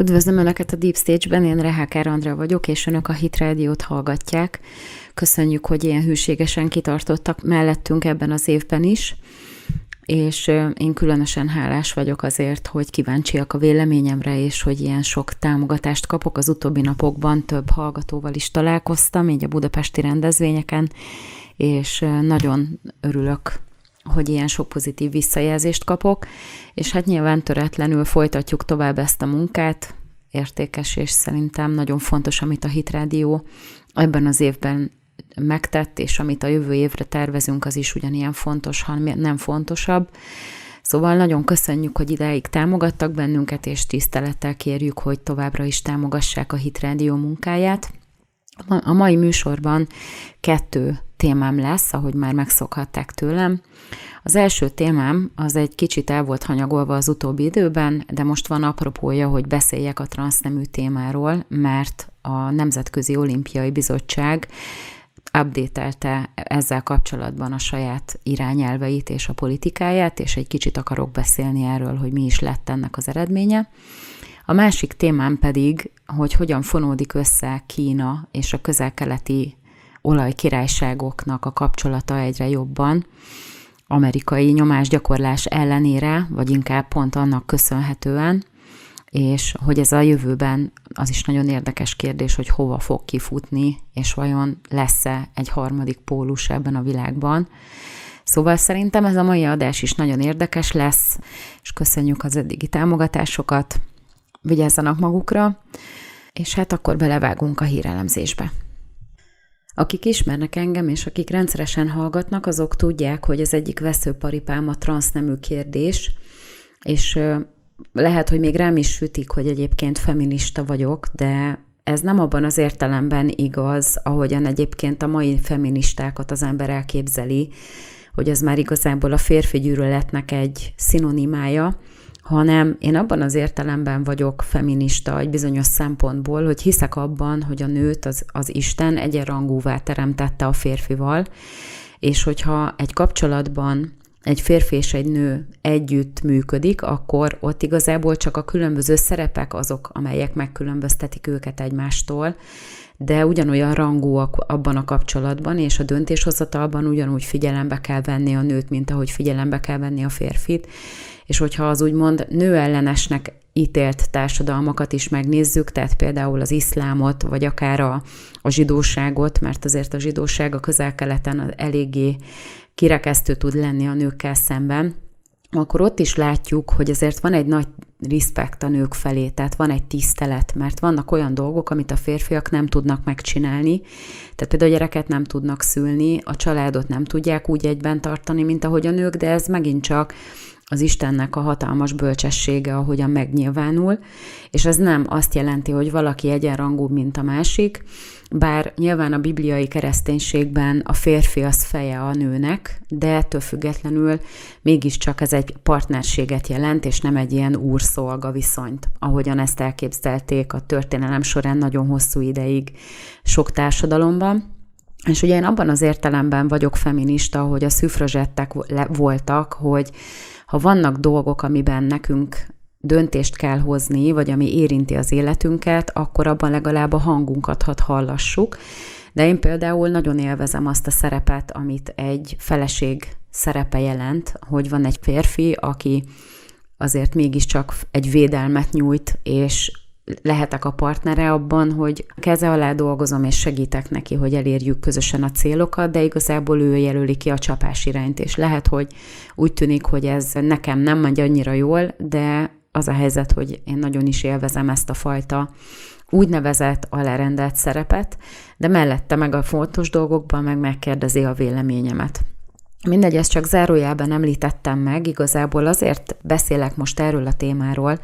Üdvözlöm Önöket a Deep Stage-ben, én Reháker Andrea vagyok, és Önök a Hit Radio-t hallgatják. Köszönjük, hogy ilyen hűségesen kitartottak mellettünk ebben az évben is, és én különösen hálás vagyok azért, hogy kíváncsiak a véleményemre, és hogy ilyen sok támogatást kapok. Az utóbbi napokban több hallgatóval is találkoztam, így a budapesti rendezvényeken, és nagyon örülök hogy ilyen sok pozitív visszajelzést kapok, és hát nyilván töretlenül folytatjuk tovább ezt a munkát, értékes, és szerintem nagyon fontos, amit a Hitrádió ebben az évben megtett, és amit a jövő évre tervezünk, az is ugyanilyen fontos, ha nem fontosabb. Szóval nagyon köszönjük, hogy ideig támogattak bennünket, és tisztelettel kérjük, hogy továbbra is támogassák a Hitrádió munkáját. A mai műsorban kettő témám lesz, ahogy már megszokhatták tőlem. Az első témám az egy kicsit el volt hanyagolva az utóbbi időben, de most van apropója, hogy beszéljek a transznemű témáról, mert a Nemzetközi Olimpiai Bizottság updatelte ezzel kapcsolatban a saját irányelveit és a politikáját, és egy kicsit akarok beszélni erről, hogy mi is lett ennek az eredménye. A másik témám pedig, hogy hogyan fonódik össze Kína és a közel-keleti olajkirályságoknak a kapcsolata egyre jobban, amerikai nyomásgyakorlás ellenére, vagy inkább pont annak köszönhetően, és hogy ez a jövőben az is nagyon érdekes kérdés, hogy hova fog kifutni, és vajon lesz-e egy harmadik pólus ebben a világban. Szóval szerintem ez a mai adás is nagyon érdekes lesz, és köszönjük az eddigi támogatásokat, vigyázzanak magukra, és hát akkor belevágunk a hírelemzésbe. Akik ismernek engem, és akik rendszeresen hallgatnak, azok tudják, hogy az egyik veszőparipám a transznemű kérdés, és lehet, hogy még rám is sütik, hogy egyébként feminista vagyok, de ez nem abban az értelemben igaz, ahogyan egyébként a mai feministákat az ember elképzeli, hogy ez már igazából a férfi gyűlöletnek egy szinonimája, hanem én abban az értelemben vagyok feminista egy bizonyos szempontból, hogy hiszek abban, hogy a nőt az, az Isten egyenrangúvá teremtette a férfival, és hogyha egy kapcsolatban egy férfi és egy nő együtt működik, akkor ott igazából csak a különböző szerepek azok, amelyek megkülönböztetik őket egymástól, de ugyanolyan rangúak abban a kapcsolatban, és a döntéshozatalban ugyanúgy figyelembe kell venni a nőt, mint ahogy figyelembe kell venni a férfit, és hogyha az úgymond nőellenesnek ítélt társadalmakat is megnézzük, tehát például az iszlámot, vagy akár a, a zsidóságot, mert azért a zsidóság a közel-keleten eléggé kirekesztő tud lenni a nőkkel szemben, akkor ott is látjuk, hogy azért van egy nagy respekt a nők felé, tehát van egy tisztelet, mert vannak olyan dolgok, amit a férfiak nem tudnak megcsinálni, tehát például a gyereket nem tudnak szülni, a családot nem tudják úgy egyben tartani, mint ahogy a nők, de ez megint csak az Istennek a hatalmas bölcsessége, ahogyan megnyilvánul, és ez nem azt jelenti, hogy valaki egyenrangú, mint a másik, bár nyilván a bibliai kereszténységben a férfi az feje a nőnek, de ettől függetlenül mégiscsak ez egy partnerséget jelent, és nem egy ilyen úrszolga viszonyt, ahogyan ezt elképzelték a történelem során nagyon hosszú ideig sok társadalomban. És ugye én abban az értelemben vagyok feminista, hogy a szüfrazsettek voltak, hogy ha vannak dolgok, amiben nekünk döntést kell hozni, vagy ami érinti az életünket, akkor abban legalább a hangunkat hadd hallassuk. De én például nagyon élvezem azt a szerepet, amit egy feleség szerepe jelent, hogy van egy férfi, aki azért mégiscsak egy védelmet nyújt, és lehetek a partnere abban, hogy keze alá dolgozom, és segítek neki, hogy elérjük közösen a célokat, de igazából ő jelöli ki a csapás irányt, és lehet, hogy úgy tűnik, hogy ez nekem nem megy annyira jól, de az a helyzet, hogy én nagyon is élvezem ezt a fajta úgynevezett alárendelt szerepet, de mellette meg a fontos dolgokban meg megkérdezi a véleményemet. Mindegy, ezt csak zárójában említettem meg, igazából azért beszélek most erről a témáról,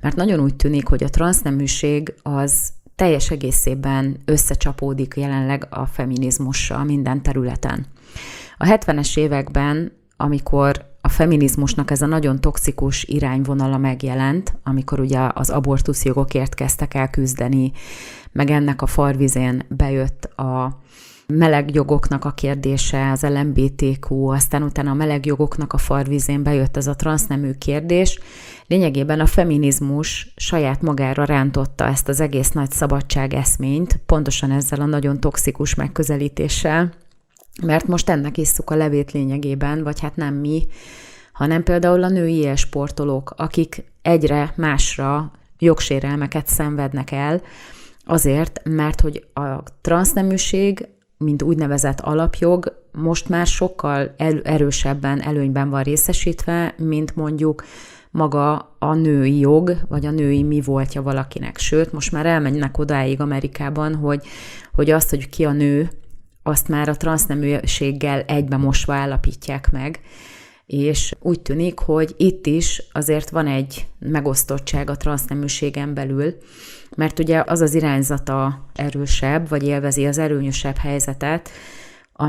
mert nagyon úgy tűnik, hogy a transzneműség az teljes egészében összecsapódik jelenleg a feminizmussal minden területen. A 70-es években, amikor a feminizmusnak ez a nagyon toxikus irányvonala megjelent, amikor ugye az abortuszjogokért kezdtek el küzdeni, meg ennek a farvizén bejött a melegjogoknak a kérdése, az LMBTQ, aztán utána a melegjogoknak a farvizén bejött ez a transznemű kérdés. Lényegében a feminizmus saját magára rántotta ezt az egész nagy szabadság eszményt, pontosan ezzel a nagyon toxikus megközelítéssel, mert most ennek isszuk a levét lényegében, vagy hát nem mi, hanem például a női sportolók, akik egyre másra jogsérelmeket szenvednek el, azért, mert hogy a transzneműség, mint úgynevezett alapjog, most már sokkal erősebben előnyben van részesítve, mint mondjuk maga a női jog, vagy a női mi voltja valakinek. Sőt, most már elmennek odáig Amerikában, hogy, hogy azt, hogy ki a nő, azt már a transzneműséggel egybe mosva állapítják meg. És úgy tűnik, hogy itt is azért van egy megosztottság a transzneműségen belül, mert ugye az az irányzata erősebb, vagy élvezi az erőnyösebb helyzetet,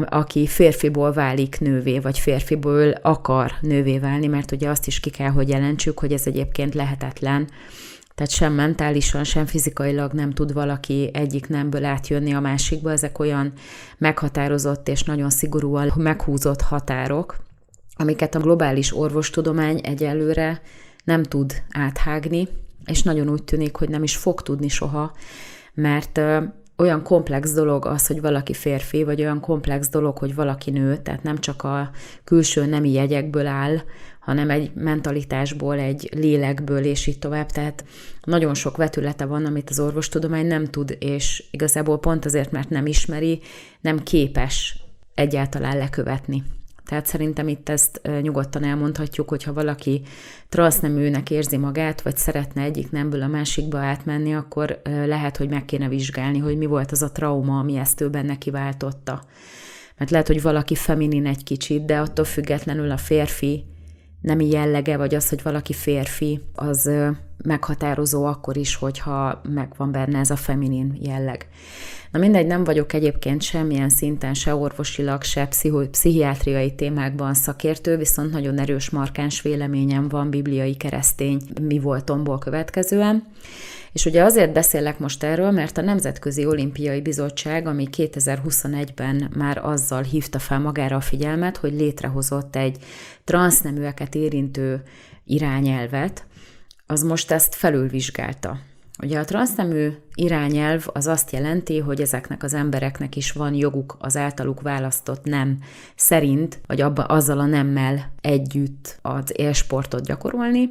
aki férfiból válik nővé, vagy férfiból akar nővé válni, mert ugye azt is ki kell, hogy jelentsük, hogy ez egyébként lehetetlen. Tehát sem mentálisan, sem fizikailag nem tud valaki egyik nemből átjönni a másikba. Ezek olyan meghatározott és nagyon szigorúan meghúzott határok, amiket a globális orvostudomány egyelőre nem tud áthágni, és nagyon úgy tűnik, hogy nem is fog tudni soha, mert olyan komplex dolog az, hogy valaki férfi, vagy olyan komplex dolog, hogy valaki nő, tehát nem csak a külső nemi jegyekből áll, hanem egy mentalitásból, egy lélekből, és így tovább. Tehát nagyon sok vetülete van, amit az orvostudomány nem tud, és igazából pont azért, mert nem ismeri, nem képes egyáltalán lekövetni. Tehát szerintem itt ezt nyugodtan elmondhatjuk, hogyha valaki transzneműnek érzi magát, vagy szeretne egyik nemből a másikba átmenni, akkor lehet, hogy meg kéne vizsgálni, hogy mi volt az a trauma, ami ezt ő benne kiváltotta. Mert lehet, hogy valaki feminin egy kicsit, de attól függetlenül a férfi nemi jellege, vagy az, hogy valaki férfi, az meghatározó akkor is, hogyha megvan benne ez a feminin jelleg. Na mindegy, nem vagyok egyébként semmilyen szinten se orvosilag, se pszicho- pszichiátriai témákban szakértő, viszont nagyon erős markáns véleményem van bibliai keresztény mi voltomból következően. És ugye azért beszélek most erről, mert a Nemzetközi Olimpiai Bizottság, ami 2021-ben már azzal hívta fel magára a figyelmet, hogy létrehozott egy transzneműeket érintő irányelvet, az most ezt felülvizsgálta. Ugye a transznemű irányelv az azt jelenti, hogy ezeknek az embereknek is van joguk az általuk választott nem szerint, vagy abba, azzal a nemmel együtt az élsportot gyakorolni,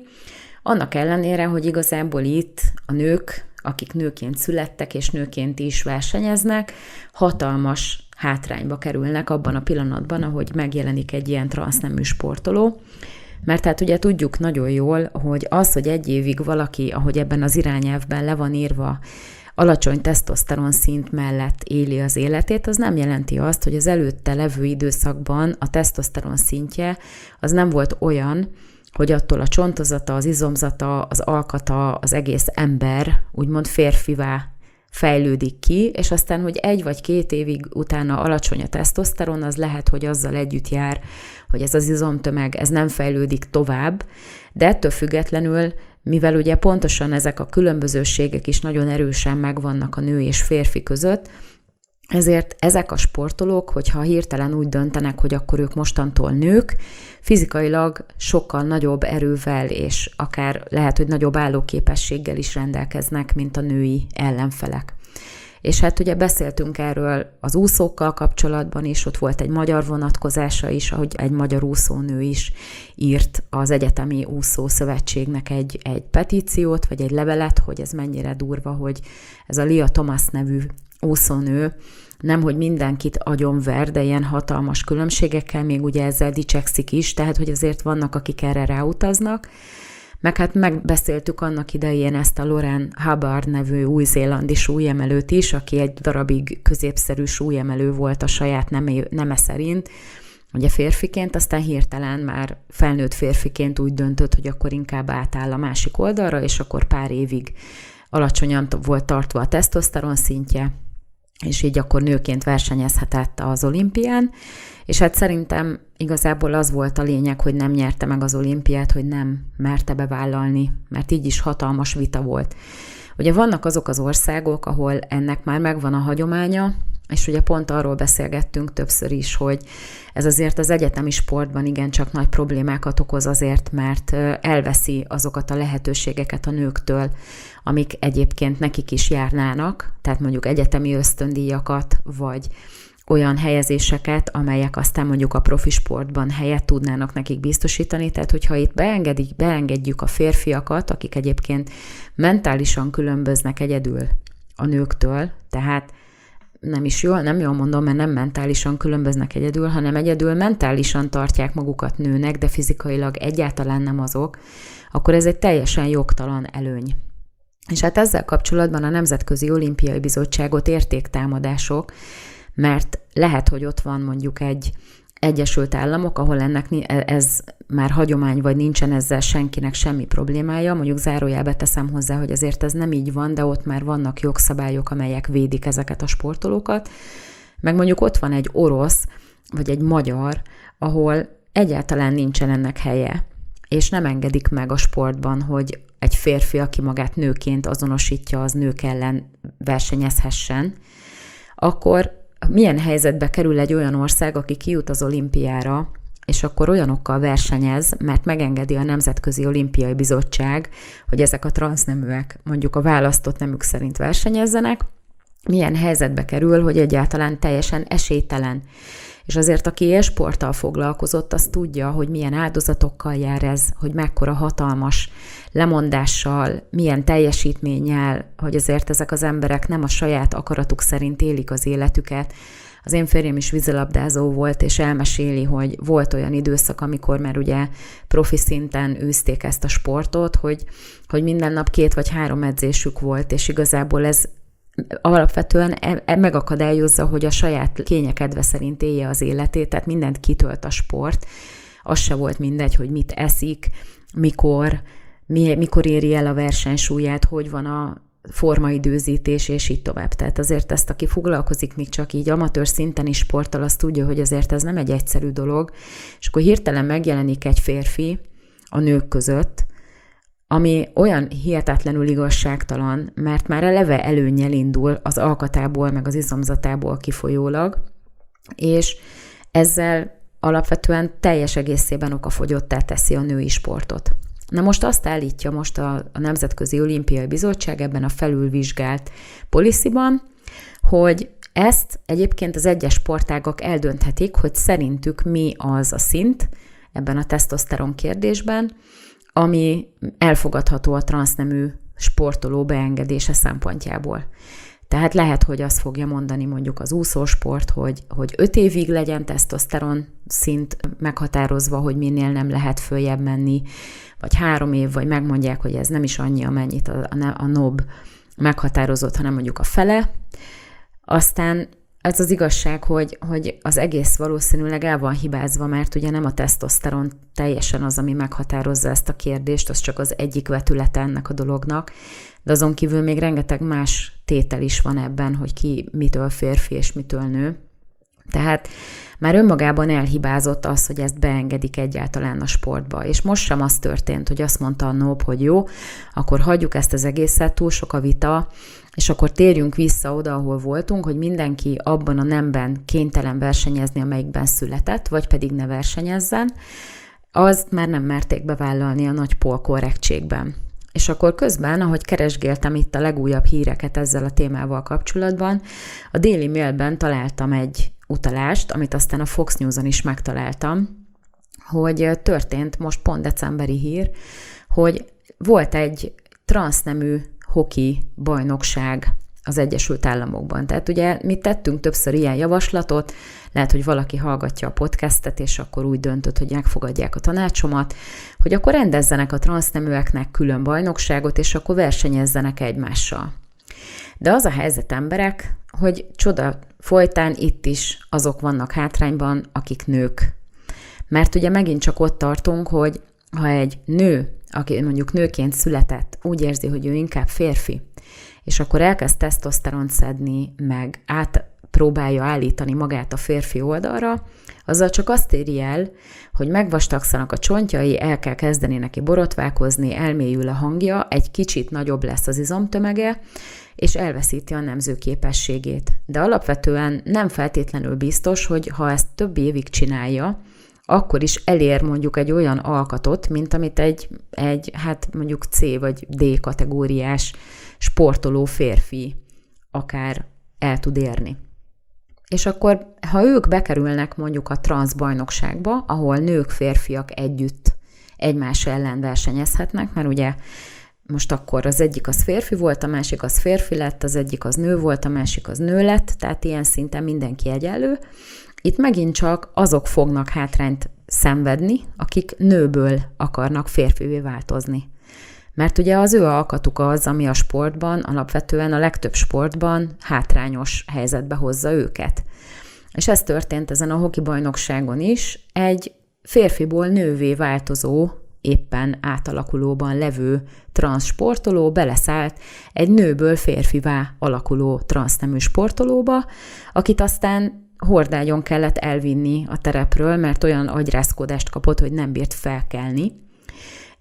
annak ellenére, hogy igazából itt a nők, akik nőként születtek és nőként is versenyeznek, hatalmas hátrányba kerülnek abban a pillanatban, ahogy megjelenik egy ilyen transznemű sportoló, mert hát ugye tudjuk nagyon jól, hogy az, hogy egy évig valaki, ahogy ebben az irányelvben le van írva, alacsony tesztoszteron szint mellett éli az életét, az nem jelenti azt, hogy az előtte levő időszakban a tesztoszteron szintje az nem volt olyan, hogy attól a csontozata, az izomzata, az alkata, az egész ember úgymond férfivá fejlődik ki, és aztán, hogy egy vagy két évig utána alacsony a tesztoszteron, az lehet, hogy azzal együtt jár, hogy ez az izomtömeg, ez nem fejlődik tovább, de ettől függetlenül, mivel ugye pontosan ezek a különbözőségek is nagyon erősen megvannak a nő és férfi között, ezért ezek a sportolók, hogyha hirtelen úgy döntenek, hogy akkor ők mostantól nők, fizikailag sokkal nagyobb erővel és akár lehet, hogy nagyobb állóképességgel is rendelkeznek, mint a női ellenfelek. És hát ugye beszéltünk erről az úszókkal kapcsolatban is, ott volt egy magyar vonatkozása is, ahogy egy magyar úszónő is írt az Egyetemi Úszó Szövetségnek egy, egy petíciót, vagy egy levelet, hogy ez mennyire durva, hogy ez a Lia Thomas nevű úszónő nem, hogy mindenkit agyonver, de ilyen hatalmas különbségekkel, még ugye ezzel dicsekszik is, tehát hogy azért vannak, akik erre ráutaznak, meg hát megbeszéltük annak idején ezt a Loren Hubbard nevű új-zélandi súlyemelőt is, aki egy darabig középszerű súlyemelő volt a saját neme, neme szerint, ugye férfiként, aztán hirtelen már felnőtt férfiként úgy döntött, hogy akkor inkább átáll a másik oldalra, és akkor pár évig alacsonyan volt tartva a tesztoszteron szintje, és így akkor nőként versenyezhetett az olimpián, és hát szerintem igazából az volt a lényeg, hogy nem nyerte meg az olimpiát, hogy nem merte bevállalni, mert így is hatalmas vita volt. Ugye vannak azok az országok, ahol ennek már megvan a hagyománya, És ugye pont arról beszélgettünk többször is, hogy ez azért az egyetemi sportban igencsak nagy problémákat okoz azért, mert elveszi azokat a lehetőségeket a nőktől, amik egyébként nekik is járnának, tehát mondjuk egyetemi ösztöndíjakat, vagy olyan helyezéseket, amelyek aztán mondjuk a profi sportban helyet tudnának nekik biztosítani. Tehát, hogyha itt beengedik, beengedjük a férfiakat, akik egyébként mentálisan különböznek egyedül a nőktől, tehát nem is jól, nem jól mondom, mert nem mentálisan különböznek egyedül, hanem egyedül mentálisan tartják magukat nőnek, de fizikailag egyáltalán nem azok, akkor ez egy teljesen jogtalan előny. És hát ezzel kapcsolatban a Nemzetközi Olimpiai Bizottságot értéktámadások, mert lehet, hogy ott van mondjuk egy Egyesült Államok, ahol ennek e- ez már hagyomány, vagy nincsen ezzel senkinek semmi problémája. Mondjuk zárójelbe teszem hozzá, hogy azért ez nem így van, de ott már vannak jogszabályok, amelyek védik ezeket a sportolókat. Meg mondjuk ott van egy orosz, vagy egy magyar, ahol egyáltalán nincsen ennek helye, és nem engedik meg a sportban, hogy egy férfi, aki magát nőként azonosítja, az nők ellen versenyezhessen, akkor milyen helyzetbe kerül egy olyan ország, aki kijut az olimpiára, és akkor olyanokkal versenyez, mert megengedi a Nemzetközi Olimpiai Bizottság, hogy ezek a transzneműek mondjuk a választott nemük szerint versenyezzenek, milyen helyzetbe kerül, hogy egyáltalán teljesen esélytelen és azért, aki élsporttal foglalkozott, az tudja, hogy milyen áldozatokkal jár ez, hogy mekkora hatalmas lemondással, milyen teljesítménnyel, hogy azért ezek az emberek nem a saját akaratuk szerint élik az életüket. Az én férjem is vízilabdázó volt, és elmeséli, hogy volt olyan időszak, amikor már ugye profi szinten űzték ezt a sportot, hogy, hogy minden nap két vagy három edzésük volt, és igazából ez alapvetően e, e megakadályozza, hogy a saját kényekedve szerint élje az életét, tehát mindent kitölt a sport. Az se volt mindegy, hogy mit eszik, mikor, mi, mikor éri el a versenysúlyát, hogy van a formaidőzítés, és így tovább. Tehát azért ezt, aki foglalkozik még csak így amatőr szinten is sporttal, az tudja, hogy azért ez nem egy egyszerű dolog, és akkor hirtelen megjelenik egy férfi a nők között, ami olyan hihetetlenül igazságtalan, mert már eleve előnyel indul az alkatából, meg az izomzatából kifolyólag, és ezzel alapvetően teljes egészében okafogyottá teszi a női sportot. Na most azt állítja most a, a Nemzetközi Olimpiai Bizottság ebben a felülvizsgált polisziban, hogy ezt egyébként az egyes sportágak eldönthetik, hogy szerintük mi az a szint ebben a tesztoszteron kérdésben, ami elfogadható a transznemű sportoló beengedése szempontjából. Tehát lehet, hogy azt fogja mondani mondjuk az úszósport, hogy, hogy öt évig legyen tesztoszteron szint meghatározva, hogy minél nem lehet följebb menni, vagy három év, vagy megmondják, hogy ez nem is annyi, amennyit a, a, a NOB meghatározott, hanem mondjuk a fele. Aztán ez az igazság, hogy, hogy az egész valószínűleg el van hibázva, mert ugye nem a tesztoszteron teljesen az, ami meghatározza ezt a kérdést, az csak az egyik vetülete ennek a dolognak, de azon kívül még rengeteg más tétel is van ebben, hogy ki mitől férfi és mitől nő. Tehát már önmagában elhibázott az, hogy ezt beengedik egyáltalán a sportba. És most sem az történt, hogy azt mondta a NOB, hogy jó, akkor hagyjuk ezt az egészet, túl sok a vita, és akkor térjünk vissza oda, ahol voltunk, hogy mindenki abban a nemben kénytelen versenyezni, amelyikben született, vagy pedig ne versenyezzen, azt már nem merték bevállalni a nagy pol korrektségben. És akkor közben, ahogy keresgéltem itt a legújabb híreket ezzel a témával kapcsolatban, a Daily Mailben találtam egy utalást, amit aztán a Fox News-on is megtaláltam, hogy történt most pont decemberi hír, hogy volt egy transznemű hoki bajnokság az Egyesült Államokban. Tehát ugye mi tettünk többször ilyen javaslatot, lehet, hogy valaki hallgatja a podcastet, és akkor úgy döntött, hogy megfogadják a tanácsomat, hogy akkor rendezzenek a transzneműeknek külön bajnokságot, és akkor versenyezzenek egymással. De az a helyzet emberek, hogy csoda folytán itt is azok vannak hátrányban, akik nők. Mert ugye megint csak ott tartunk, hogy ha egy nő aki mondjuk nőként született, úgy érzi, hogy ő inkább férfi, és akkor elkezd tesztoszteront szedni, meg át próbálja állítani magát a férfi oldalra, azzal csak azt éri el, hogy megvastagszanak a csontjai, el kell kezdeni neki borotválkozni, elmélyül a hangja, egy kicsit nagyobb lesz az izomtömege, és elveszíti a nemző képességét. De alapvetően nem feltétlenül biztos, hogy ha ezt több évig csinálja, akkor is elér mondjuk egy olyan alkatot, mint amit egy, egy hát mondjuk C vagy D kategóriás sportoló férfi akár el tud érni. És akkor, ha ők bekerülnek mondjuk a transzbajnokságba, ahol nők, férfiak együtt egymás ellen versenyezhetnek, mert ugye most akkor az egyik az férfi volt, a másik az férfi lett, az egyik az nő volt, a másik az nő lett, tehát ilyen szinten mindenki egyenlő. Itt megint csak azok fognak hátrányt szenvedni, akik nőből akarnak férfivé változni. Mert ugye az ő alkatuk az, ami a sportban, alapvetően a legtöbb sportban hátrányos helyzetbe hozza őket. És ez történt ezen a hoki bajnokságon is, egy férfiból nővé változó, éppen átalakulóban levő transzsportoló beleszállt egy nőből férfivá alakuló transznemű sportolóba, akit aztán hordágyon kellett elvinni a terepről, mert olyan agyrázkódást kapott, hogy nem bírt felkelni.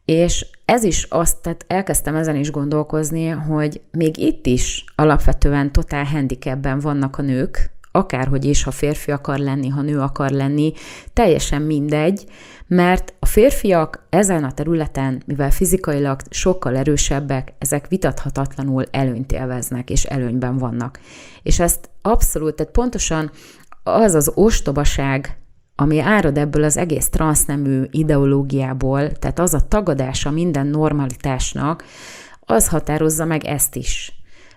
És ez is azt, tehát elkezdtem ezen is gondolkozni, hogy még itt is alapvetően totál handicapben vannak a nők, akárhogy is, ha férfi akar lenni, ha nő akar lenni, teljesen mindegy, mert a férfiak ezen a területen, mivel fizikailag sokkal erősebbek, ezek vitathatatlanul előnyt élveznek és előnyben vannak. És ezt abszolút, tehát pontosan az az ostobaság, ami árad ebből az egész transznemű ideológiából, tehát az a tagadása minden normalitásnak, az határozza meg ezt is.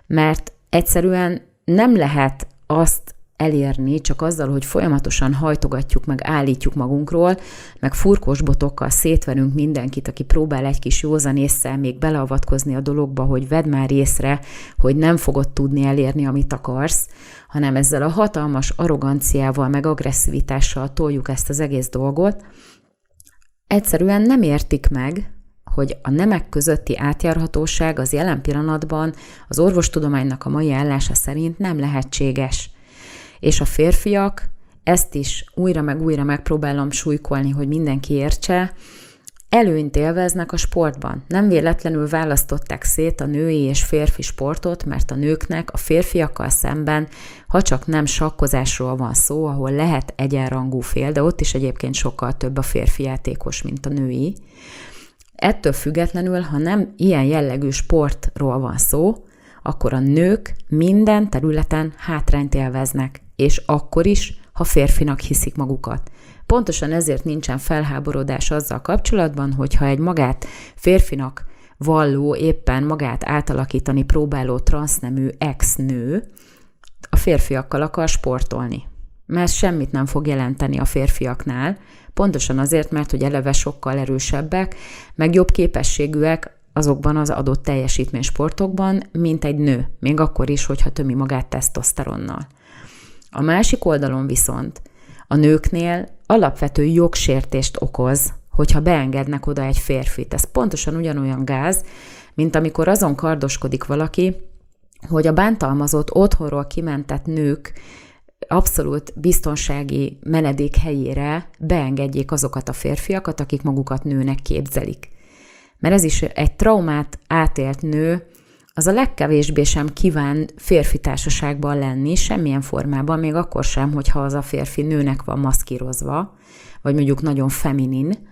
Mert egyszerűen nem lehet azt elérni csak azzal, hogy folyamatosan hajtogatjuk, meg állítjuk magunkról, meg furkos botokkal szétverünk mindenkit, aki próbál egy kis józan észre még beleavatkozni a dologba, hogy vedd már észre, hogy nem fogod tudni elérni, amit akarsz, hanem ezzel a hatalmas arroganciával, meg agresszivitással toljuk ezt az egész dolgot, egyszerűen nem értik meg, hogy a nemek közötti átjárhatóság az jelen pillanatban az orvostudománynak a mai állása szerint nem lehetséges. És a férfiak, ezt is újra meg újra megpróbálom súlykolni, hogy mindenki értse, előnyt élveznek a sportban. Nem véletlenül választották szét a női és férfi sportot, mert a nőknek a férfiakkal szemben, ha csak nem sakkozásról van szó, ahol lehet egyenrangú fél, de ott is egyébként sokkal több a férfi játékos, mint a női. Ettől függetlenül, ha nem ilyen jellegű sportról van szó, akkor a nők minden területen hátrányt élveznek, és akkor is, ha férfinak hiszik magukat. Pontosan ezért nincsen felháborodás azzal kapcsolatban, hogyha egy magát férfinak valló, éppen magát átalakítani próbáló transznemű ex-nő a férfiakkal akar sportolni. Mert semmit nem fog jelenteni a férfiaknál, pontosan azért, mert hogy eleve sokkal erősebbek, meg jobb képességűek azokban az adott teljesítménysportokban, mint egy nő, még akkor is, hogyha tömi magát tesztoszteronnal. A másik oldalon viszont a nőknél alapvető jogsértést okoz, hogyha beengednek oda egy férfit. Ez pontosan ugyanolyan gáz, mint amikor azon kardoskodik valaki, hogy a bántalmazott otthonról kimentett nők abszolút biztonsági menedék helyére beengedjék azokat a férfiakat, akik magukat nőnek képzelik. Mert ez is egy traumát átélt nő, az a legkevésbé sem kíván férfi társaságban lenni, semmilyen formában, még akkor sem, hogyha az a férfi nőnek van maszkírozva, vagy mondjuk nagyon feminin,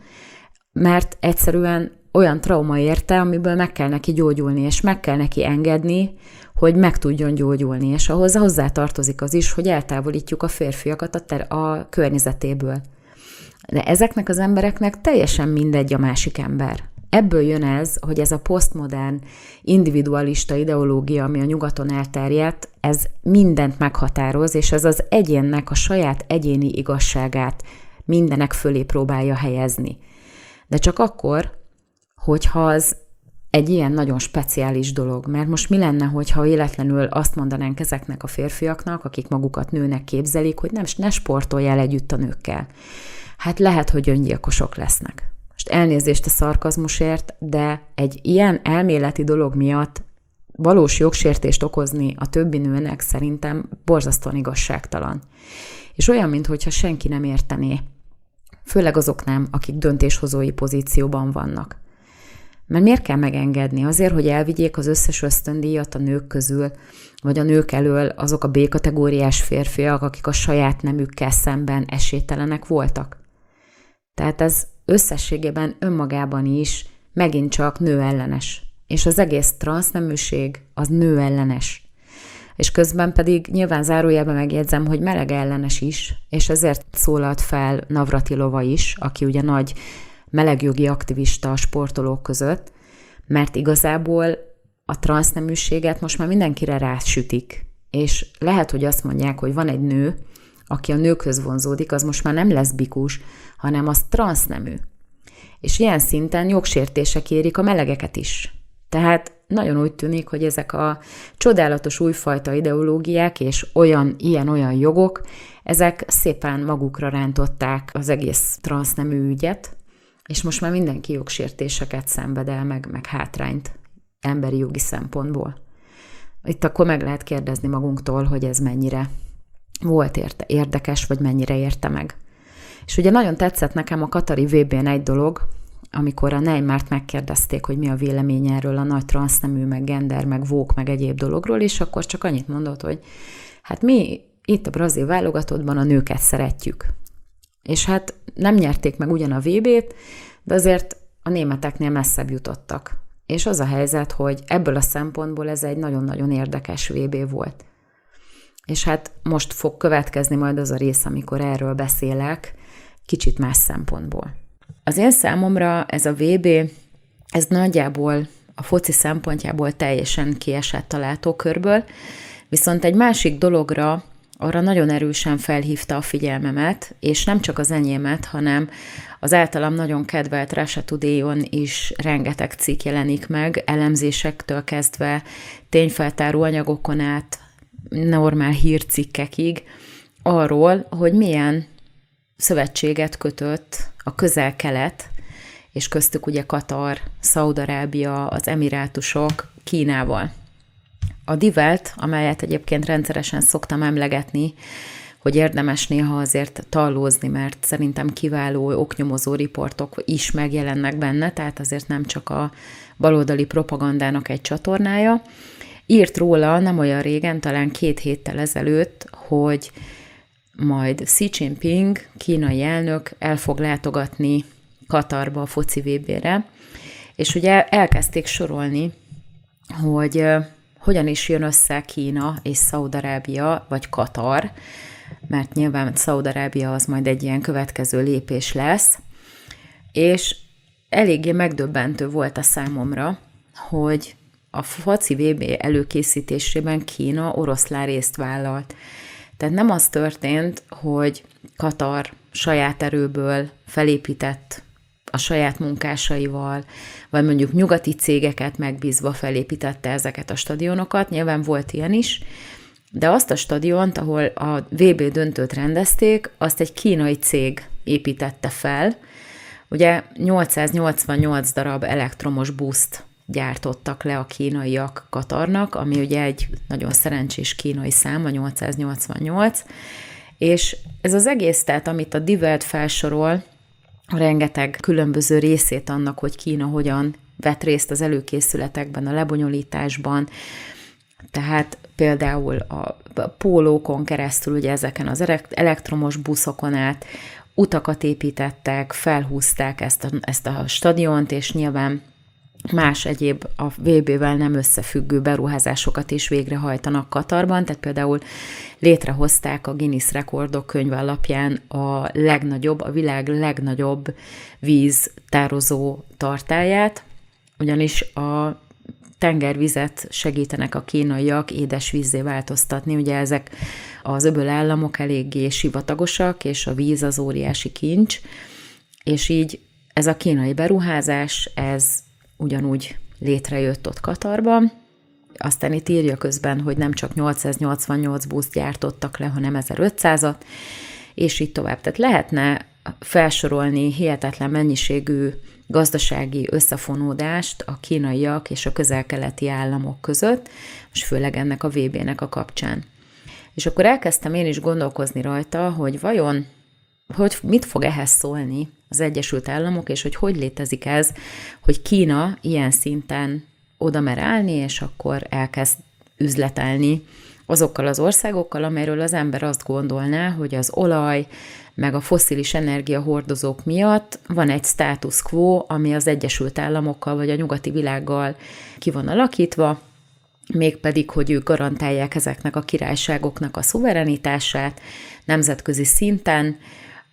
mert egyszerűen olyan trauma érte, amiből meg kell neki gyógyulni, és meg kell neki engedni, hogy meg tudjon gyógyulni, és ahhoz hozzá tartozik az is, hogy eltávolítjuk a férfiakat a, ter- a környezetéből. De ezeknek az embereknek teljesen mindegy a másik ember. Ebből jön ez, hogy ez a posztmodern individualista ideológia, ami a nyugaton elterjedt, ez mindent meghatároz, és ez az egyénnek a saját egyéni igazságát mindenek fölé próbálja helyezni. De csak akkor, hogyha az egy ilyen nagyon speciális dolog, mert most mi lenne, hogyha véletlenül azt mondanánk ezeknek a férfiaknak, akik magukat nőnek képzelik, hogy nem, ne sportoljál együtt a nőkkel. Hát lehet, hogy öngyilkosok lesznek most elnézést a szarkazmusért, de egy ilyen elméleti dolog miatt valós jogsértést okozni a többi nőnek szerintem borzasztóan igazságtalan. És olyan, mintha senki nem értené. Főleg azok nem, akik döntéshozói pozícióban vannak. Mert miért kell megengedni? Azért, hogy elvigyék az összes ösztöndíjat a nők közül, vagy a nők elől azok a B-kategóriás férfiak, akik a saját nemükkel szemben esélytelenek voltak. Tehát ez összességében önmagában is megint csak nő ellenes. És az egész transzneműség az nő ellenes. És közben pedig nyilván zárójelben megjegyzem, hogy meleg ellenes is, és ezért szólalt fel Navratilova is, aki ugye nagy melegjogi aktivista a sportolók között, mert igazából a transzneműséget most már mindenkire rásütik. És lehet, hogy azt mondják, hogy van egy nő, aki a nőkhöz vonzódik, az most már nem leszbikus, hanem az transznemű. És ilyen szinten jogsértések érik a melegeket is. Tehát nagyon úgy tűnik, hogy ezek a csodálatos újfajta ideológiák és olyan, ilyen-olyan jogok, ezek szépen magukra rántották az egész transznemű ügyet, és most már mindenki jogsértéseket szenved el, meg, meg hátrányt emberi jogi szempontból. Itt akkor meg lehet kérdezni magunktól, hogy ez mennyire volt érte, érdekes, vagy mennyire érte meg. És ugye nagyon tetszett nekem a Katari VB-n egy dolog, amikor a Neymárt megkérdezték, hogy mi a vélemény erről a nagy transznemű, meg gender, meg vók, meg egyéb dologról, és akkor csak annyit mondott, hogy hát mi itt a brazil válogatottban a nőket szeretjük. És hát nem nyerték meg ugyan a VB-t, de azért a németeknél messzebb jutottak. És az a helyzet, hogy ebből a szempontból ez egy nagyon-nagyon érdekes VB volt. És hát most fog következni majd az a rész, amikor erről beszélek, kicsit más szempontból. Az én számomra ez a VB, ez nagyjából a foci szempontjából teljesen kiesett a látókörből, viszont egy másik dologra arra nagyon erősen felhívta a figyelmemet, és nem csak az enyémet, hanem az általam nagyon kedvelt Russia Today-on is rengeteg cikk jelenik meg, elemzésektől kezdve tényfeltáró anyagokon át, normál hírcikkekig, arról, hogy milyen szövetséget kötött a közel-kelet, és köztük ugye Katar, Szaudarábia, az Emirátusok Kínával. A divelt, amelyet egyébként rendszeresen szoktam emlegetni, hogy érdemes néha azért tallózni, mert szerintem kiváló oknyomozó riportok is megjelennek benne, tehát azért nem csak a baloldali propagandának egy csatornája. Írt róla nem olyan régen, talán két héttel ezelőtt, hogy majd Xi Jinping, kínai elnök el fog látogatni Katarba a foci VB-re, és ugye elkezdték sorolni, hogy hogyan is jön össze Kína és Szaudarábia, vagy Katar, mert nyilván Szaudarábia az majd egy ilyen következő lépés lesz, és eléggé megdöbbentő volt a számomra, hogy a FACI VB előkészítésében Kína oroszlán részt vállalt. Tehát nem az történt, hogy Katar saját erőből felépített a saját munkásaival, vagy mondjuk nyugati cégeket megbízva felépítette ezeket a stadionokat, nyilván volt ilyen is, de azt a stadiont, ahol a VB döntőt rendezték, azt egy kínai cég építette fel. Ugye 888 darab elektromos buszt gyártottak le a kínaiak Katarnak, ami ugye egy nagyon szerencsés kínai szám, a 888, és ez az egész, tehát amit a Divelt felsorol, rengeteg különböző részét annak, hogy Kína hogyan vett részt az előkészületekben, a lebonyolításban, tehát például a pólókon keresztül, ugye ezeken az elektromos buszokon át, utakat építettek, felhúzták ezt a, ezt a stadiont, és nyilván más egyéb a VB-vel nem összefüggő beruházásokat is végrehajtanak Katarban, tehát például létrehozták a Guinness rekordok könyv alapján a legnagyobb, a világ legnagyobb víztározó tartáját, ugyanis a tengervizet segítenek a kínaiak édesvízzé változtatni. Ugye ezek az öböl államok eléggé sivatagosak, és a víz az óriási kincs, és így ez a kínai beruházás, ez ugyanúgy létrejött ott Katarban. Aztán itt írja közben, hogy nem csak 888 buszt gyártottak le, hanem 1500-at, és így tovább. Tehát lehetne felsorolni hihetetlen mennyiségű gazdasági összefonódást a kínaiak és a közel-keleti államok között, és főleg ennek a VB-nek a kapcsán. És akkor elkezdtem én is gondolkozni rajta, hogy vajon hogy mit fog ehhez szólni az Egyesült Államok, és hogy hogy létezik ez, hogy Kína ilyen szinten oda mer állni, és akkor elkezd üzletelni azokkal az országokkal, amelyről az ember azt gondolná, hogy az olaj, meg a foszilis energiahordozók miatt van egy status quo, ami az Egyesült Államokkal vagy a nyugati világgal ki van alakítva, mégpedig, hogy ők garantálják ezeknek a királyságoknak a szuverenitását nemzetközi szinten,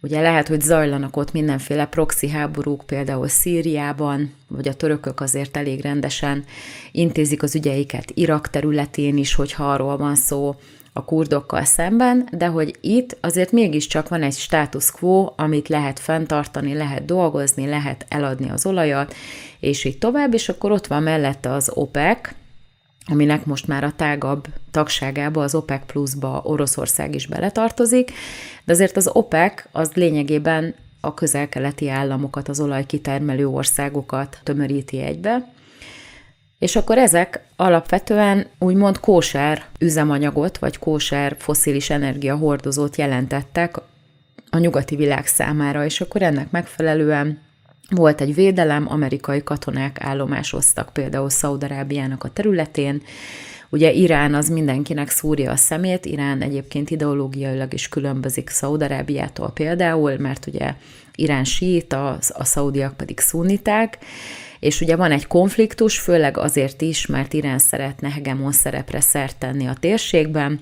Ugye lehet, hogy zajlanak ott mindenféle proxy háborúk, például Szíriában, vagy a törökök azért elég rendesen intézik az ügyeiket Irak területén is, hogyha arról van szó a kurdokkal szemben, de hogy itt azért mégiscsak van egy status quo, amit lehet fenntartani, lehet dolgozni, lehet eladni az olajat, és így tovább, és akkor ott van mellette az OPEC, aminek most már a tágabb tagságába, az OPEC pluszba Oroszország is beletartozik, de azért az OPEC az lényegében a közel-keleti államokat, az olajkitermelő országokat tömöríti egybe, és akkor ezek alapvetően úgymond kóser üzemanyagot, vagy kóser foszilis energiahordozót jelentettek a nyugati világ számára, és akkor ennek megfelelően volt egy védelem, amerikai katonák állomásoztak például Szaudarábiának a területén, Ugye Irán az mindenkinek szúrja a szemét, Irán egyébként ideológiailag is különbözik Szaudarábiától például, mert ugye Irán síit, a, a szaudiak pedig szuniták, és ugye van egy konfliktus, főleg azért is, mert Irán szeretne hegemon szerepre szert tenni a térségben,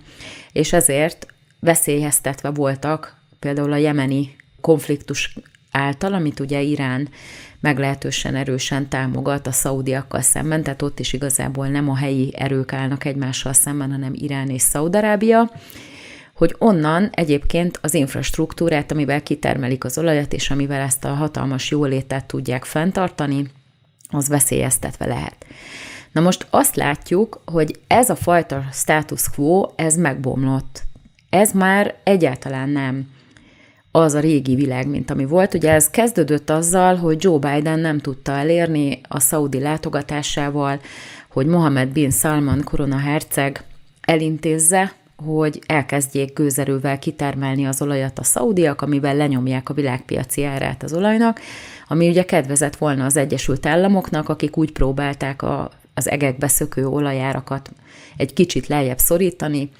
és ezért veszélyeztetve voltak például a jemeni konfliktus által, amit ugye Irán meglehetősen erősen támogat a szaudiakkal szemben, tehát ott is igazából nem a helyi erők állnak egymással szemben, hanem Irán és Szaudarábia, hogy onnan egyébként az infrastruktúrát, amivel kitermelik az olajat, és amivel ezt a hatalmas jólétet tudják fenntartani, az veszélyeztetve lehet. Na most azt látjuk, hogy ez a fajta status quo, ez megbomlott. Ez már egyáltalán nem az a régi világ, mint ami volt. Ugye ez kezdődött azzal, hogy Joe Biden nem tudta elérni a szaudi látogatásával, hogy Mohammed bin Salman korona herceg elintézze, hogy elkezdjék gőzerővel kitermelni az olajat a szaudiak, amivel lenyomják a világpiaci árát az olajnak, ami ugye kedvezett volna az Egyesült Államoknak, akik úgy próbálták a, az egekbe szökő olajárakat egy kicsit lejjebb szorítani,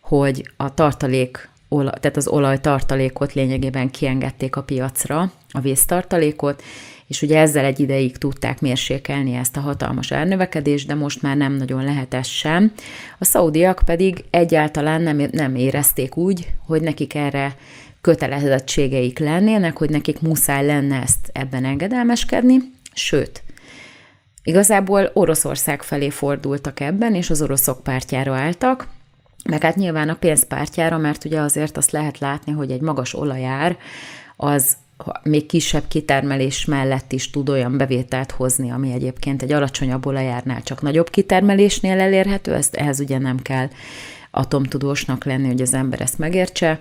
hogy a tartalék olaj, tehát az olajtartalékot lényegében kiengedték a piacra, a víztartalékot, és ugye ezzel egy ideig tudták mérsékelni ezt a hatalmas árnövekedést, de most már nem nagyon lehet ez sem. A szaudiak pedig egyáltalán nem, nem érezték úgy, hogy nekik erre kötelezettségeik lennének, hogy nekik muszáj lenne ezt ebben engedelmeskedni, sőt, igazából Oroszország felé fordultak ebben, és az oroszok pártjára álltak, meg hát nyilván a pénzpártjára, mert ugye azért azt lehet látni, hogy egy magas olajár az még kisebb kitermelés mellett is tud olyan bevételt hozni, ami egyébként egy alacsonyabb olajárnál csak nagyobb kitermelésnél elérhető, ezt ehhez ugye nem kell atomtudósnak lenni, hogy az ember ezt megértse,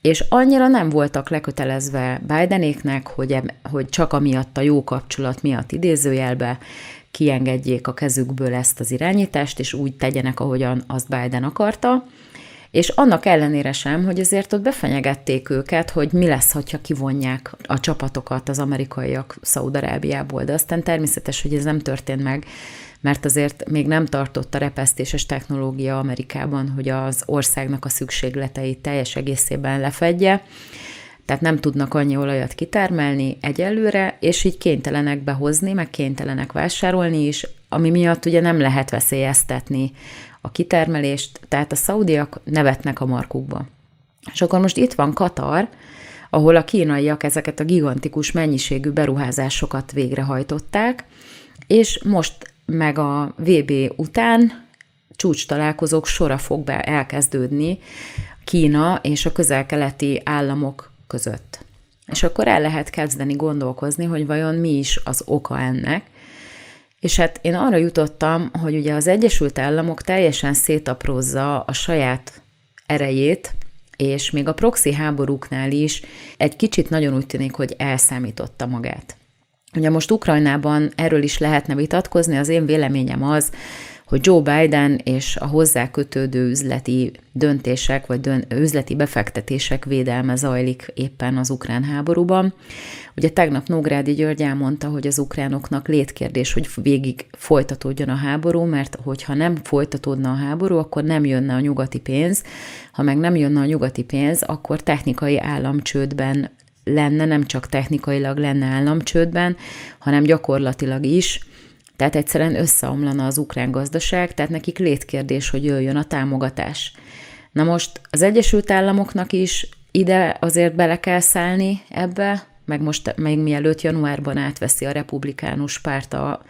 és annyira nem voltak lekötelezve Bidenéknek, hogy, hogy csak amiatt a jó kapcsolat miatt idézőjelbe kiengedjék a kezükből ezt az irányítást, és úgy tegyenek, ahogyan azt Biden akarta, és annak ellenére sem, hogy azért ott befenyegették őket, hogy mi lesz, ha kivonják a csapatokat az amerikaiak Szaudarábiából, de aztán természetes, hogy ez nem történt meg, mert azért még nem tartott a repesztéses technológia Amerikában, hogy az országnak a szükségleteit teljes egészében lefedje, tehát nem tudnak annyi olajat kitermelni egyelőre, és így kénytelenek behozni, meg kénytelenek vásárolni is, ami miatt ugye nem lehet veszélyeztetni a kitermelést, tehát a szaudiak nevetnek a markukba. És akkor most itt van Katar, ahol a kínaiak ezeket a gigantikus mennyiségű beruházásokat végrehajtották, és most meg a VB után csúcs találkozók sora fog be elkezdődni Kína és a közel-keleti államok között. És akkor el lehet kezdeni gondolkozni, hogy vajon mi is az oka ennek. És hát én arra jutottam, hogy ugye az Egyesült Államok teljesen szétaprózza a saját erejét, és még a proxy háborúknál is egy kicsit nagyon úgy tűnik, hogy elszámította magát. Ugye most Ukrajnában erről is lehetne vitatkozni, az én véleményem az, hogy Joe Biden és a hozzá kötődő üzleti döntések, vagy dön- üzleti befektetések védelme zajlik éppen az ukrán háborúban. Ugye tegnap Nógrádi György elmondta, hogy az ukránoknak létkérdés, hogy végig folytatódjon a háború, mert hogyha nem folytatódna a háború, akkor nem jönne a nyugati pénz. Ha meg nem jönne a nyugati pénz, akkor technikai államcsődben lenne, nem csak technikailag lenne államcsődben, hanem gyakorlatilag is, tehát egyszerűen összeomlana az ukrán gazdaság, tehát nekik létkérdés, hogy jöjjön a támogatás. Na most az Egyesült Államoknak is ide azért bele kell szállni ebbe, meg most még mielőtt januárban átveszi a republikánus párt a,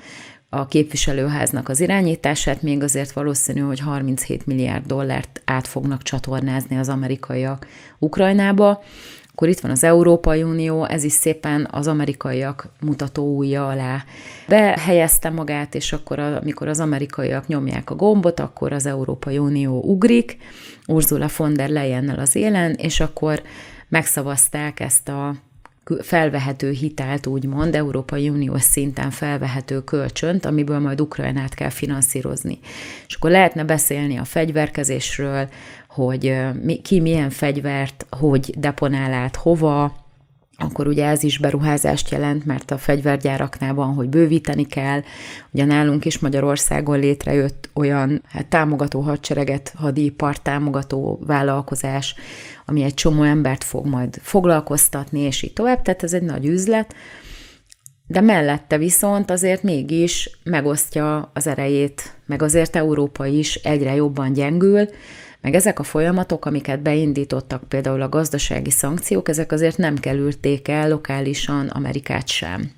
a képviselőháznak az irányítását, még azért valószínű, hogy 37 milliárd dollárt át fognak csatornázni az amerikaiak Ukrajnába. Akkor itt van az Európai Unió, ez is szépen az amerikaiak mutató újja alá behelyezte magát, és akkor amikor az amerikaiak nyomják a gombot, akkor az Európai Unió ugrik, Ursula von der Leyennel az élen, és akkor megszavazták ezt a felvehető hitelt, úgymond, Európai Uniós szinten felvehető kölcsönt, amiből majd Ukrajnát kell finanszírozni. És akkor lehetne beszélni a fegyverkezésről, hogy ki milyen fegyvert, hogy deponál át hova, akkor ugye ez is beruházást jelent, mert a fegyvergyáraknál van, hogy bővíteni kell. Ugye nálunk is Magyarországon létrejött olyan hát, támogató hadsereget, hadipart támogató vállalkozás, ami egy csomó embert fog majd foglalkoztatni, és így tovább, tehát ez egy nagy üzlet. De mellette viszont azért mégis megosztja az erejét, meg azért Európa is egyre jobban gyengül, meg ezek a folyamatok, amiket beindítottak, például a gazdasági szankciók, ezek azért nem kerülték el lokálisan Amerikát sem.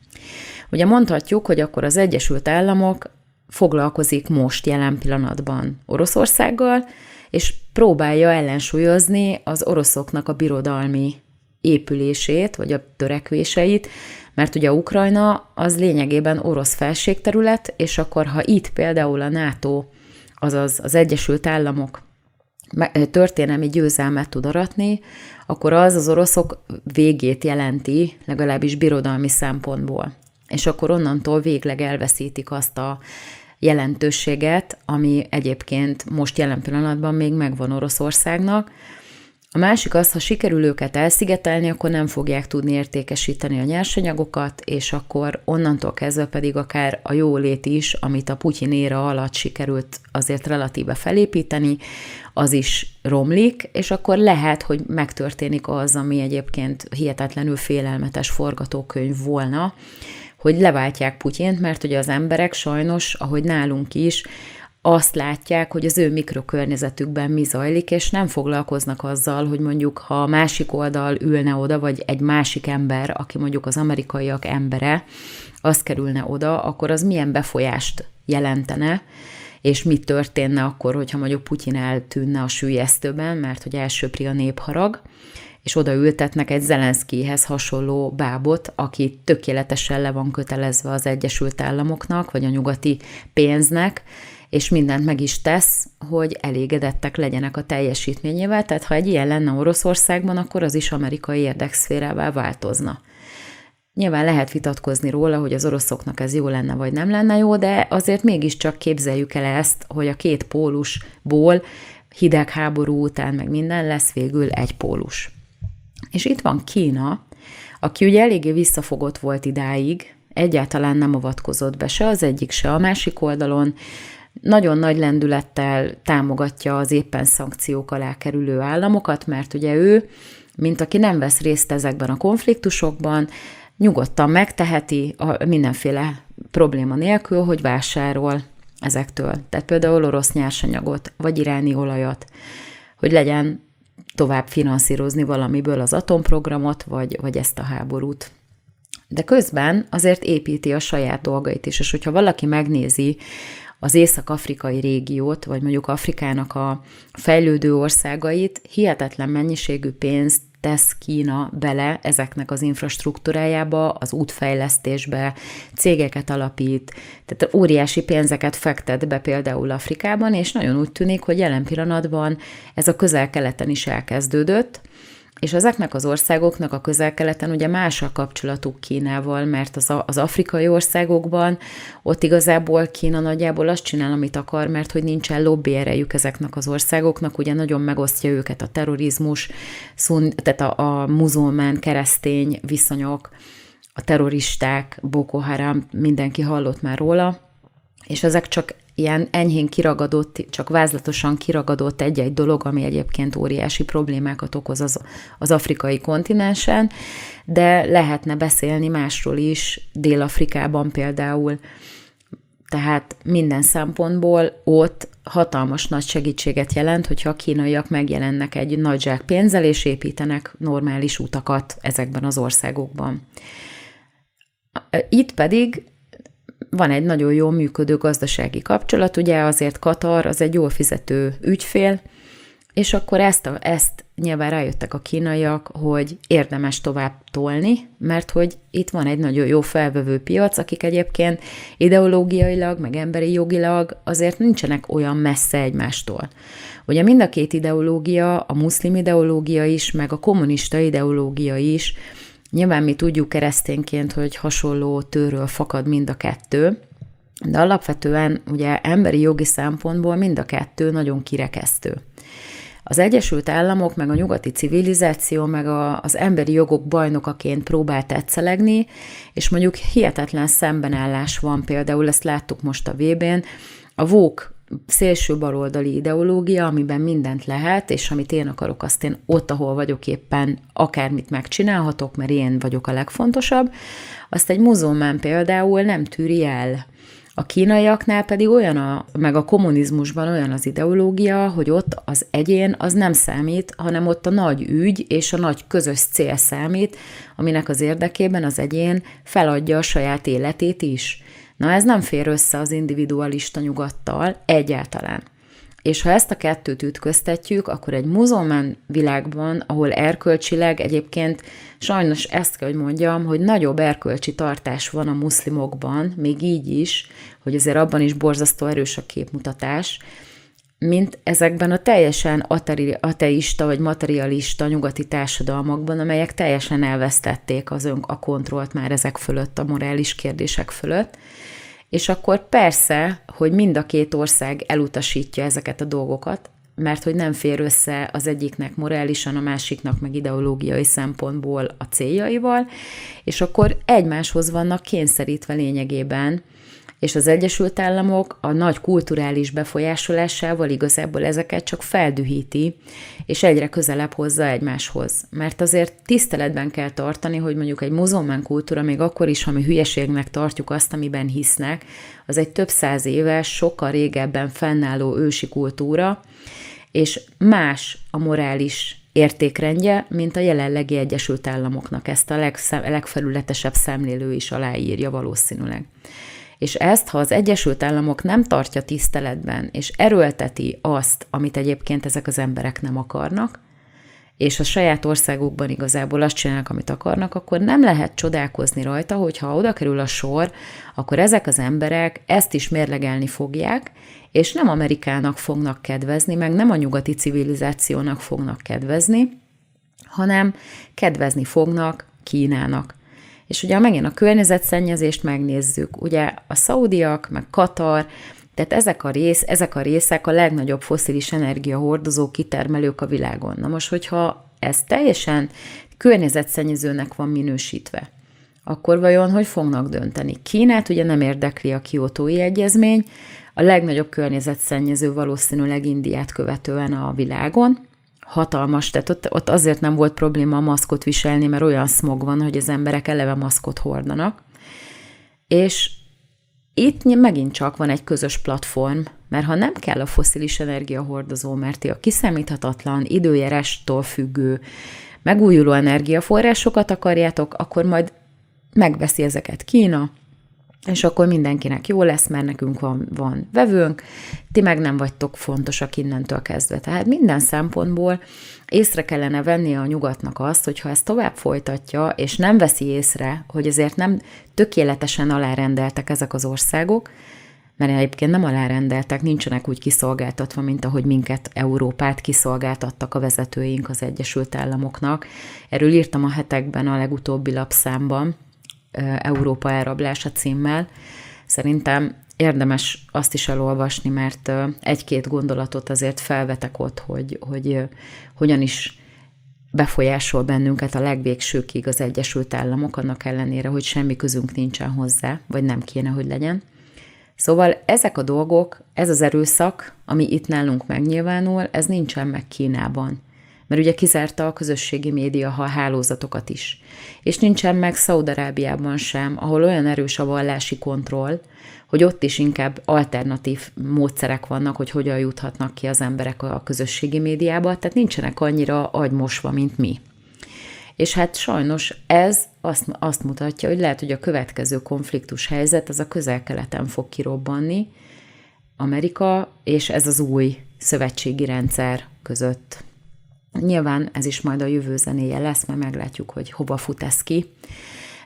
Ugye mondhatjuk, hogy akkor az Egyesült Államok foglalkozik most jelen pillanatban Oroszországgal, és próbálja ellensúlyozni az oroszoknak a birodalmi épülését, vagy a törekvéseit, mert ugye Ukrajna az lényegében orosz felségterület, és akkor ha itt például a NATO, azaz az Egyesült Államok történelmi győzelmet tud aratni, akkor az az oroszok végét jelenti, legalábbis birodalmi szempontból. És akkor onnantól végleg elveszítik azt a jelentőséget, ami egyébként most jelen pillanatban még megvan Oroszországnak, a másik az, ha sikerül őket elszigetelni, akkor nem fogják tudni értékesíteni a nyersanyagokat, és akkor onnantól kezdve pedig akár a jólét is, amit a Putyin éra alatt sikerült azért relatíve felépíteni, az is romlik, és akkor lehet, hogy megtörténik az, ami egyébként hihetetlenül félelmetes forgatókönyv volna, hogy leváltják Putyint, mert ugye az emberek sajnos, ahogy nálunk is, azt látják, hogy az ő mikrokörnyezetükben mi zajlik, és nem foglalkoznak azzal, hogy mondjuk ha a másik oldal ülne oda, vagy egy másik ember, aki mondjuk az amerikaiak embere, az kerülne oda, akkor az milyen befolyást jelentene, és mi történne akkor, hogyha mondjuk Putyin eltűnne a sülyeztőben, mert hogy elsőpri a népharag, és oda ültetnek egy Zelenszkihez hasonló bábot, aki tökéletesen le van kötelezve az Egyesült Államoknak, vagy a nyugati pénznek, és mindent meg is tesz, hogy elégedettek legyenek a teljesítményével, tehát ha egy ilyen lenne Oroszországban, akkor az is amerikai érdekszférává változna. Nyilván lehet vitatkozni róla, hogy az oroszoknak ez jó lenne, vagy nem lenne jó, de azért mégiscsak képzeljük el ezt, hogy a két pólusból hidegháború után meg minden lesz végül egy pólus. És itt van Kína, aki ugye eléggé visszafogott volt idáig, egyáltalán nem avatkozott be se az egyik, se a másik oldalon, nagyon nagy lendülettel támogatja az éppen szankciók alá kerülő államokat, mert ugye ő, mint aki nem vesz részt ezekben a konfliktusokban, nyugodtan megteheti a mindenféle probléma nélkül, hogy vásárol ezektől. Tehát például orosz nyersanyagot, vagy iráni olajat, hogy legyen tovább finanszírozni valamiből az atomprogramot, vagy, vagy ezt a háborút. De közben azért építi a saját dolgait is, és hogyha valaki megnézi az észak-afrikai régiót, vagy mondjuk Afrikának a fejlődő országait, hihetetlen mennyiségű pénzt tesz Kína bele ezeknek az infrastruktúrájába, az útfejlesztésbe, cégeket alapít, tehát óriási pénzeket fektet be például Afrikában, és nagyon úgy tűnik, hogy jelen pillanatban ez a közel-keleten is elkezdődött, és ezeknek az országoknak a közel-keleten ugye más a kapcsolatuk Kínával, mert az, a, az afrikai országokban ott igazából Kína nagyjából azt csinál, amit akar, mert hogy nincsen lobby erejük ezeknek az országoknak, ugye nagyon megosztja őket a terrorizmus, szun, tehát a, a muzulmán, keresztény viszonyok, a terroristák, Boko Haram, mindenki hallott már róla, és ezek csak ilyen enyhén kiragadott, csak vázlatosan kiragadott egy-egy dolog, ami egyébként óriási problémákat okoz az, az afrikai kontinensen, de lehetne beszélni másról is, Dél-Afrikában például, tehát minden szempontból ott hatalmas nagy segítséget jelent, hogyha a kínaiak megjelennek egy nagy zsák pénzzel, és építenek normális utakat ezekben az országokban. Itt pedig van egy nagyon jól működő gazdasági kapcsolat, ugye azért Katar az egy jól fizető ügyfél, és akkor ezt, a, ezt nyilván rájöttek a kínaiak, hogy érdemes tovább tolni, mert hogy itt van egy nagyon jó felvevő piac, akik egyébként ideológiailag, meg emberi jogilag azért nincsenek olyan messze egymástól. Ugye mind a két ideológia, a muszlim ideológia is, meg a kommunista ideológia is Nyilván mi tudjuk keresztényként, hogy hasonló tőről fakad mind a kettő, de alapvetően ugye emberi jogi szempontból mind a kettő nagyon kirekesztő. Az Egyesült Államok, meg a nyugati civilizáció, meg a, az emberi jogok bajnokaként próbál tetszelegni, és mondjuk hihetetlen szembenállás van, például ezt láttuk most a VB-n, a VOK szélső baloldali ideológia, amiben mindent lehet, és amit én akarok, azt én ott, ahol vagyok éppen, akármit megcsinálhatok, mert én vagyok a legfontosabb, azt egy muzulmán például nem tűri el. A kínaiaknál pedig olyan, a, meg a kommunizmusban olyan az ideológia, hogy ott az egyén az nem számít, hanem ott a nagy ügy és a nagy közös cél számít, aminek az érdekében az egyén feladja a saját életét is. Na ez nem fér össze az individualista nyugattal egyáltalán. És ha ezt a kettőt ütköztetjük, akkor egy muzulmán világban, ahol erkölcsileg egyébként sajnos ezt kell, hogy mondjam, hogy nagyobb erkölcsi tartás van a muszlimokban, még így is, hogy azért abban is borzasztó erős a képmutatás, mint ezekben a teljesen ateista vagy materialista nyugati társadalmakban, amelyek teljesen elvesztették az ön a kontrollt már ezek fölött, a morális kérdések fölött. És akkor persze, hogy mind a két ország elutasítja ezeket a dolgokat, mert hogy nem fér össze az egyiknek morálisan, a másiknak meg ideológiai szempontból a céljaival, és akkor egymáshoz vannak kényszerítve lényegében, és az Egyesült Államok a nagy kulturális befolyásolásával igazából ezeket csak feldühíti, és egyre közelebb hozza egymáshoz. Mert azért tiszteletben kell tartani, hogy mondjuk egy muzulmán kultúra, még akkor is, ha mi hülyeségnek tartjuk azt, amiben hisznek, az egy több száz éves, sokkal régebben fennálló ősi kultúra, és más a morális értékrendje, mint a jelenlegi Egyesült Államoknak. Ezt a legszem, legfelületesebb szemlélő is aláírja valószínűleg. És ezt, ha az Egyesült Államok nem tartja tiszteletben, és erőlteti azt, amit egyébként ezek az emberek nem akarnak, és a saját országukban igazából azt csinálnak, amit akarnak, akkor nem lehet csodálkozni rajta, hogy ha oda kerül a sor, akkor ezek az emberek ezt is mérlegelni fogják, és nem Amerikának fognak kedvezni, meg nem a nyugati civilizációnak fognak kedvezni, hanem kedvezni fognak Kínának. És ugye megint a környezetszennyezést megnézzük, ugye a szaudiak, meg Katar, tehát ezek a, rész, ezek a részek a legnagyobb foszilis energiahordozó kitermelők a világon. Na most, hogyha ez teljesen környezetszennyezőnek van minősítve, akkor vajon hogy fognak dönteni? Kínát ugye nem érdekli a kiotói egyezmény, a legnagyobb környezetszennyező valószínűleg Indiát követően a világon, hatalmas, tehát ott, ott azért nem volt probléma a maszkot viselni, mert olyan smog van, hogy az emberek eleve maszkot hordanak. És itt megint csak van egy közös platform, mert ha nem kell a foszilis energiahordozó, mert a kiszámíthatatlan, időjárestól függő, megújuló energiaforrásokat akarjátok, akkor majd megveszi ezeket Kína, és akkor mindenkinek jó lesz, mert nekünk van, van vevőnk, ti meg nem vagytok fontosak innentől kezdve. Tehát minden szempontból észre kellene venni a nyugatnak azt, hogy ha ezt tovább folytatja, és nem veszi észre, hogy azért nem tökéletesen alárendeltek ezek az országok, mert egyébként nem alárendeltek, nincsenek úgy kiszolgáltatva, mint ahogy minket Európát kiszolgáltattak a vezetőink az Egyesült Államoknak. Erről írtam a hetekben a legutóbbi lapszámban, Európa elrablása címmel. Szerintem érdemes azt is elolvasni, mert egy-két gondolatot azért felvetek ott, hogy, hogy hogyan is befolyásol bennünket a legvégsőkig az Egyesült Államok, annak ellenére, hogy semmi közünk nincsen hozzá, vagy nem kéne, hogy legyen. Szóval ezek a dolgok, ez az erőszak, ami itt nálunk megnyilvánul, ez nincsen meg Kínában. Mert ugye kizárta a közösségi média a hálózatokat is. És nincsen meg Szaudarábiában sem, ahol olyan erős a vallási kontroll, hogy ott is inkább alternatív módszerek vannak, hogy hogyan juthatnak ki az emberek a közösségi médiába, tehát nincsenek annyira agymosva, mint mi. És hát sajnos ez azt, azt mutatja, hogy lehet, hogy a következő konfliktus helyzet az a közel-keleten fog kirobbanni, Amerika és ez az új szövetségi rendszer között. Nyilván ez is majd a jövő zenéje lesz, mert meglátjuk, hogy hova fut ez ki.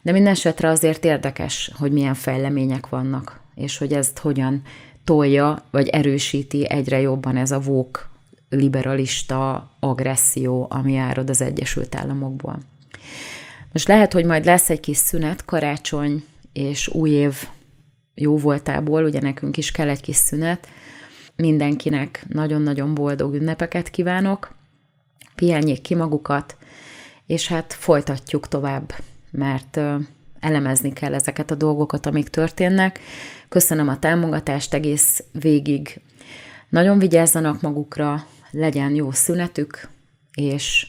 De minden esetre azért érdekes, hogy milyen fejlemények vannak, és hogy ezt hogyan tolja, vagy erősíti egyre jobban ez a vók liberalista agresszió, ami árad az Egyesült Államokból. Most lehet, hogy majd lesz egy kis szünet, karácsony és új év jó voltából, ugye nekünk is kell egy kis szünet. Mindenkinek nagyon-nagyon boldog ünnepeket kívánok, pihenjék ki magukat, és hát folytatjuk tovább, mert elemezni kell ezeket a dolgokat, amik történnek. Köszönöm a támogatást egész végig. Nagyon vigyázzanak magukra, legyen jó szünetük, és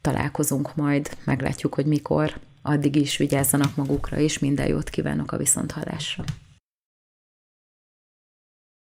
találkozunk majd, meglátjuk, hogy mikor. Addig is vigyázzanak magukra, és minden jót kívánok a viszonthallásra.